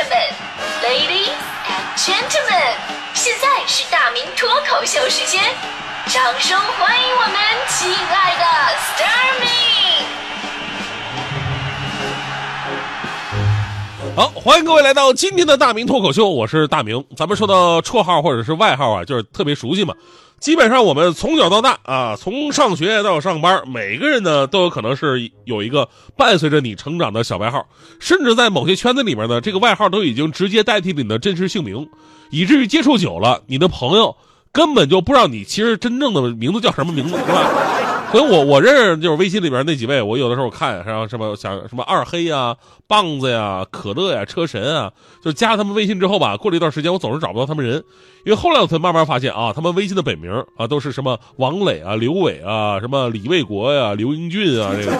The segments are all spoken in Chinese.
们，Ladies and Gentlemen，现在是大明脱口秀时间，掌声欢迎我们亲爱的 s t a r m y 好，欢迎各位来到今天的大明脱口秀，我是大明。咱们说到绰号或者是外号啊，就是特别熟悉嘛。基本上我们从小到大啊，从上学到上班，每个人呢都有可能是有一个伴随着你成长的小外号，甚至在某些圈子里面呢，这个外号都已经直接代替了你的真实姓名，以至于接触久了，你的朋友根本就不知道你其实真正的名字叫什么名字，是吧？所以我我认识就是微信里边那几位，我有的时候看，然后什么想什么二黑呀、棒子呀、可乐呀、车神啊，就加他们微信之后吧，过了一段时间，我总是找不到他们人，因为后来我才慢慢发现啊，他们微信的本名啊都是什么王磊啊、刘伟啊、什么李卫国呀、刘英俊啊这个，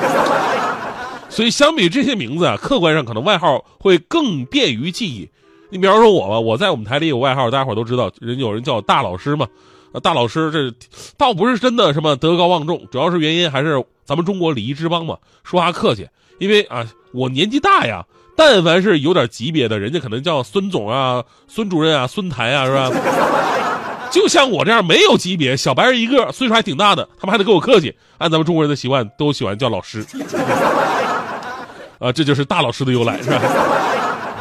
所以相比这些名字啊，客观上可能外号会更便于记忆。你比方说我吧，我在我们台里有外号，大家伙都知道，人有人叫大老师嘛。啊，大老师，这倒不是真的什么德高望重，主要是原因还是咱们中国礼仪之邦嘛，说话客气。因为啊，我年纪大呀，但凡是有点级别的，人家可能叫孙总啊、孙主任啊、孙台啊，是吧？就像我这样没有级别，小白人一个，岁数还挺大的，他们还得跟我客气。按咱们中国人的习惯，都喜欢叫老师。啊，这就是大老师的由来，是吧？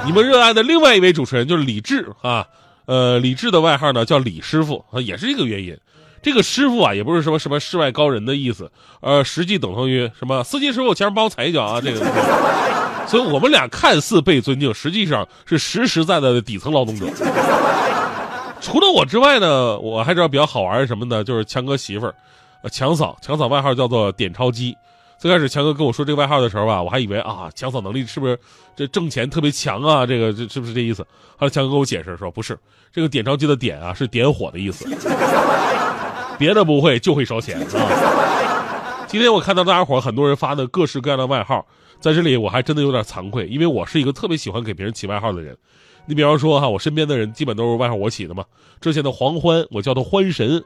你们热爱的另外一位主持人就是李志啊。呃，李志的外号呢叫李师傅啊，也是一个原因。这个师傅啊，也不是什么什么世外高人的意思，呃，实际等同于什么司机师傅，前面帮我踩一脚啊，这个。所以我们俩看似被尊敬，实际上是实实在在的底层劳动者。除了我之外呢，我还知道比较好玩什么呢？就是强哥媳妇儿，强嫂，强嫂外号叫做点钞机。最开始强哥跟我说这个外号的时候吧，我还以为啊，强嫂能力是不是这挣钱特别强啊？这个这是不是这意思？后来强哥跟我解释说，不是，这个点钞机的点啊是点火的意思，别的不会，就会烧钱啊。今天我看到大家伙很多人发的各式各样的外号，在这里我还真的有点惭愧，因为我是一个特别喜欢给别人起外号的人。你比方说哈，我身边的人基本都是外号我起的嘛。之前的黄欢，我叫他欢神。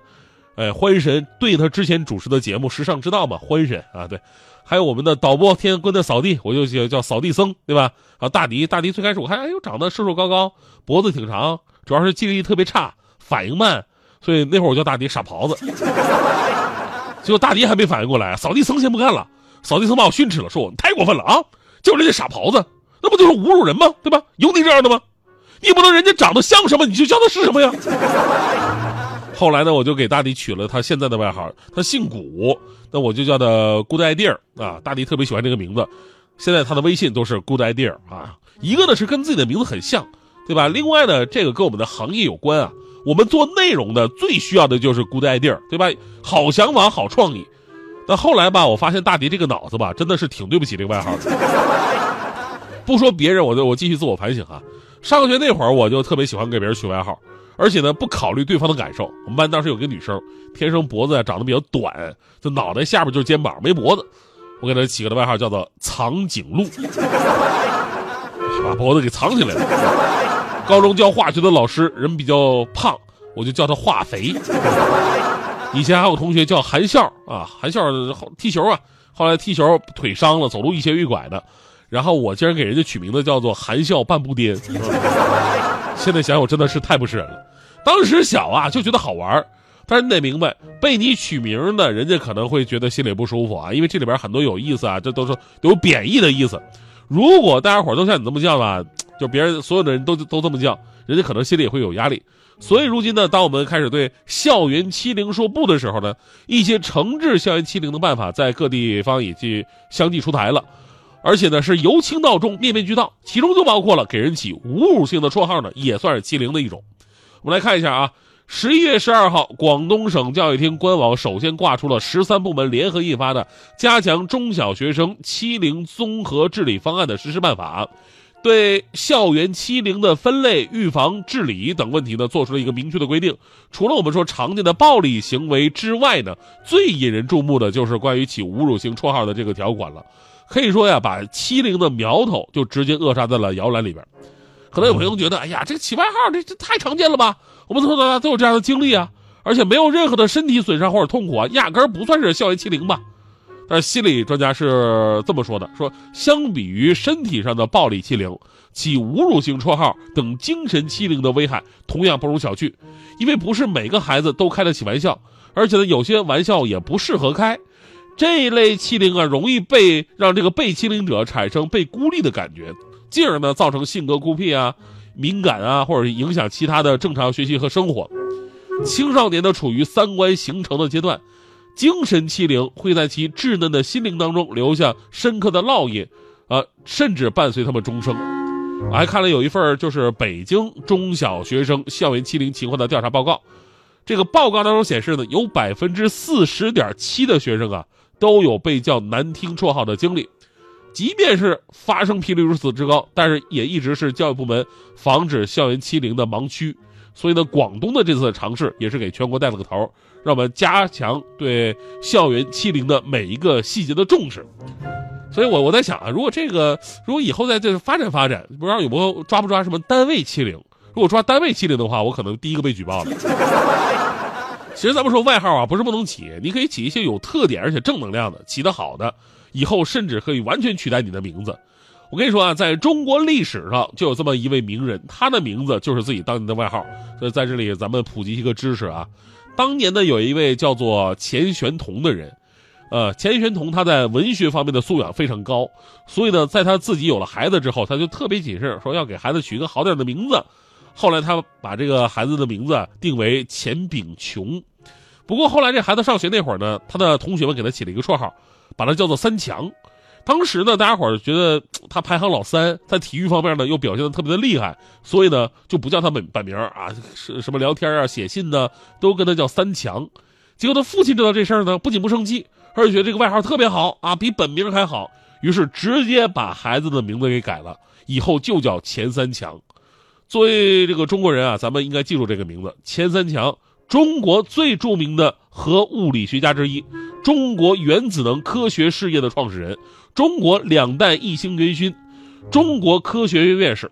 哎，欢神对他之前主持的节目《时尚之道》嘛，欢神啊，对，还有我们的导播天官的扫地，我就叫叫扫地僧，对吧？啊，大迪，大迪最开始我看，哎呦，长得瘦瘦高高，脖子挺长，主要是记忆力特别差，反应慢，所以那会儿我叫大迪傻狍子。结果大迪还没反应过来，扫地僧先不干了，扫地僧把我训斥了，说我太过分了啊，叫人家傻狍子，那不就是侮辱人吗？对吧？有你这样的吗？你不能人家长得像什么你就叫他是什么呀？后来呢，我就给大迪取了他现在的外号，他姓古，那我就叫他 Good idea 啊。大迪特别喜欢这个名字，现在他的微信都是 Good idea 啊。一个呢是跟自己的名字很像，对吧？另外呢，这个跟我们的行业有关啊。我们做内容的最需要的就是 Good idea，对吧？好想法，好创意。但后来吧，我发现大迪这个脑子吧，真的是挺对不起这个外号的。不说别人，我就我继续自我反省啊。上学那会儿，我就特别喜欢给别人取外号。而且呢，不考虑对方的感受。我们班当时有个女生，天生脖子长得比较短，就脑袋下边就是肩膀，没脖子。我给她起个的外号叫做“藏颈鹿”，把脖子给藏起来了。高中教化学的老师人比较胖，我就叫他化肥。以前还有同学叫韩笑啊，韩笑踢球啊，后来踢球腿伤了，走路一瘸一拐的。然后我竟然给人家取名字叫做“韩笑半步颠”。现在想想，我真的是太不是人了。当时小啊，就觉得好玩但是你得明白，被你取名的人家可能会觉得心里不舒服啊，因为这里边很多有意思啊，这都是有贬义的意思。如果大家伙都像你这么叫吧，就别人所有的人都都这么叫，人家可能心里也会有压力。所以如今呢，当我们开始对校园欺凌说不的时候呢，一些惩治校园欺凌的办法在各地方已经相继出台了。而且呢，是由轻到重，面面俱到，其中就包括了给人起侮辱性的绰号呢，也算是欺凌的一种。我们来看一下啊，十一月十二号，广东省教育厅官网首先挂出了十三部门联合印发的《加强中小学生欺凌综合治理方案的实施办法》，对校园欺凌的分类、预防、治理等问题呢，做出了一个明确的规定。除了我们说常见的暴力行为之外呢，最引人注目的就是关于起侮辱性绰号的这个条款了。可以说呀，把欺凌的苗头就直接扼杀在了摇篮里边。可能有朋友觉得，哎呀，这个起外号，这这太常见了吧？我们从小到大都有这样的经历啊，而且没有任何的身体损伤或者痛苦啊，压根儿不算是校园欺凌吧？但是心理专家是这么说的：说相比于身体上的暴力欺凌，起侮辱性绰号等精神欺凌的危害同样不容小觑。因为不是每个孩子都开得起玩笑，而且呢，有些玩笑也不适合开。这一类欺凌啊，容易被让这个被欺凌者产生被孤立的感觉，进而呢造成性格孤僻啊、敏感啊，或者影响其他的正常学习和生活。青少年呢处于三观形成的阶段，精神欺凌会在其稚嫩的心灵当中留下深刻的烙印，啊，甚至伴随他们终生。我还看了有一份就是北京中小学生校园欺凌情况的调查报告，这个报告当中显示呢，有百分之四十点七的学生啊都有被叫难听绰号的经历，即便是发生频率如此之高，但是也一直是教育部门防止校园欺凌的盲区。所以呢，广东的这次尝试也是给全国带了个头，让我们加强对校园欺凌的每一个细节的重视。所以我我在想啊，如果这个如果以后在这发展发展，不知道有没有抓不抓什么单位欺凌？如果抓单位欺凌的话，我可能第一个被举报了。其实咱们说外号啊，不是不能起，你可以起一些有特点而且正能量的，起得好的，以后甚至可以完全取代你的名字。我跟你说啊，在中国历史上就有这么一位名人，他的名字就是自己当年的外号。所以在这里，咱们普及一个知识啊，当年呢有一位叫做钱玄同的人，呃，钱玄同他在文学方面的素养非常高，所以呢，在他自己有了孩子之后，他就特别谨慎，说要给孩子取一个好点的名字。后来他把这个孩子的名字定为钱炳琼。不过后来这孩子上学那会儿呢，他的同学们给他起了一个绰号，把他叫做三强。当时呢，大家伙儿觉得他排行老三，在体育方面呢又表现的特别的厉害，所以呢就不叫他本本名啊，是什么聊天啊、写信呢，都跟他叫三强。结果他父亲知道这事儿呢，不仅不生气，而且觉得这个外号特别好啊，比本名还好，于是直接把孩子的名字给改了，以后就叫钱三强。作为这个中国人啊，咱们应该记住这个名字：钱三强，中国最著名的核物理学家之一，中国原子能科学事业的创始人。中国两弹一星元勋，中国科学院院士。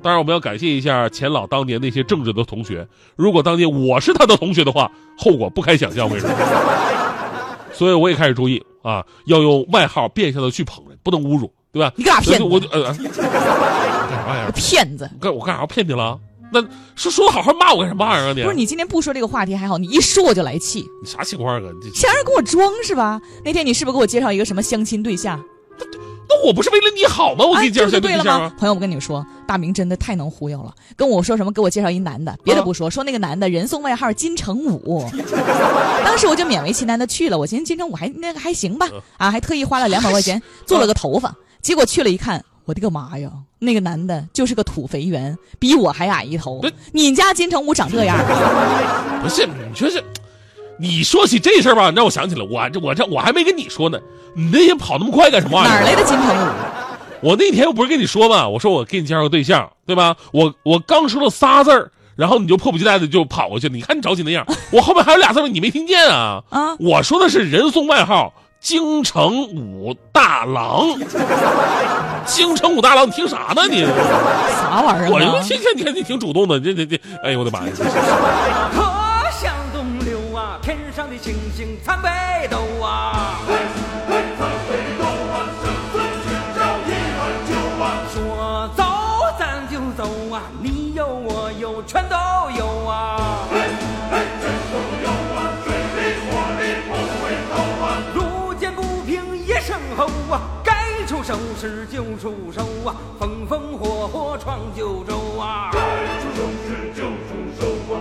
当然，我们要感谢一下钱老当年那些正直的同学。如果当年我是他的同学的话，后果不堪想象。为什么？所以我也开始注意啊，要用外号变相的去捧人，不能侮辱，对吧？你干啥骗我就呃，干啥呀？骗子！干我干啥骗你了？那说说好好骂我干什么玩意儿啊你？不是你今天不说这个话题还好，你一说我就来气。你啥情况啊？你想让跟我装是吧？那天你是不是给我介绍一个什么相亲对象？那我不是为了你好吗？我给你介绍就对了吗？朋友，我跟你们说，大明真的太能忽悠了。跟我说什么？给我介绍一男的，别的不说，说那个男的人送外号金城武。当时我就勉为其难的去了，我寻思金城武还那个还行吧，啊，还特意花了两百块钱做了个头发。结果去了一看，我的个妈呀，那个男的就是个土肥圆，比我还矮一头。你家金城武长这样？不是，你说是。你说起这事儿吧，让我想起来，我这我这我还没跟你说呢，你那天跑那么快干什么玩意儿？哪来的金城武？我那天我不是跟你说吗？我说我给你介绍个对象，对吧？我我刚说了仨字儿，然后你就迫不及待的就跑过去了。你看你着急那样，我后面还有俩字儿你没听见啊？啊！我说的是人送外号“京城武大郎”，京城武大郎，你听啥呢你？啥玩意儿？我一听听，你看你挺主动的，这这这，哎呦我的妈呀！河向东流啊天上的星星参北斗该出手时就出手啊，风风火火闯九州啊。该出手时就出手啊。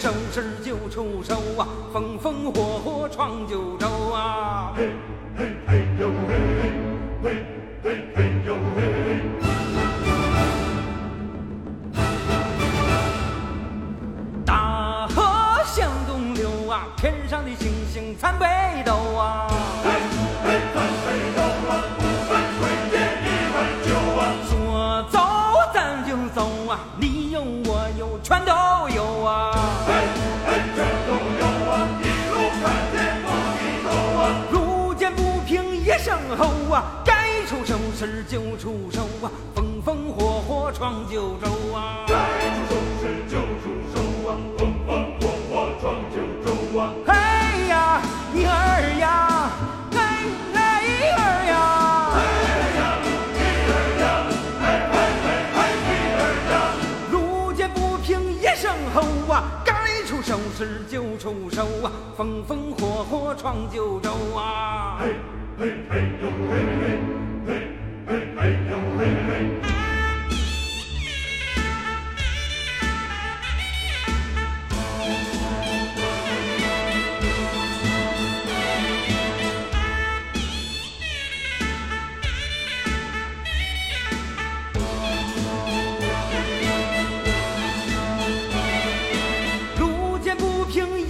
生时就出手啊，风风火火闯九州啊！嘿嘿，嘿你有我有，全都有啊！嘿，嘿，全都有啊！一路看天不低头啊，路见不平一声吼啊，该出手时就出手啊，风风火火闯九州啊！该出手时就出手啊，风风火火闯九州啊！嘿呀，你儿呀！出手时就出手啊，风风火火闯九州啊。嘿嘿嘿呦嘿嘿，嘿嘿嘿呦嘿嘿。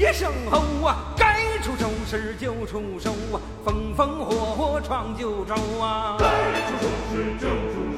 一声吼啊，该出手时就出手啊，风风火火闯九州啊。该出手时就出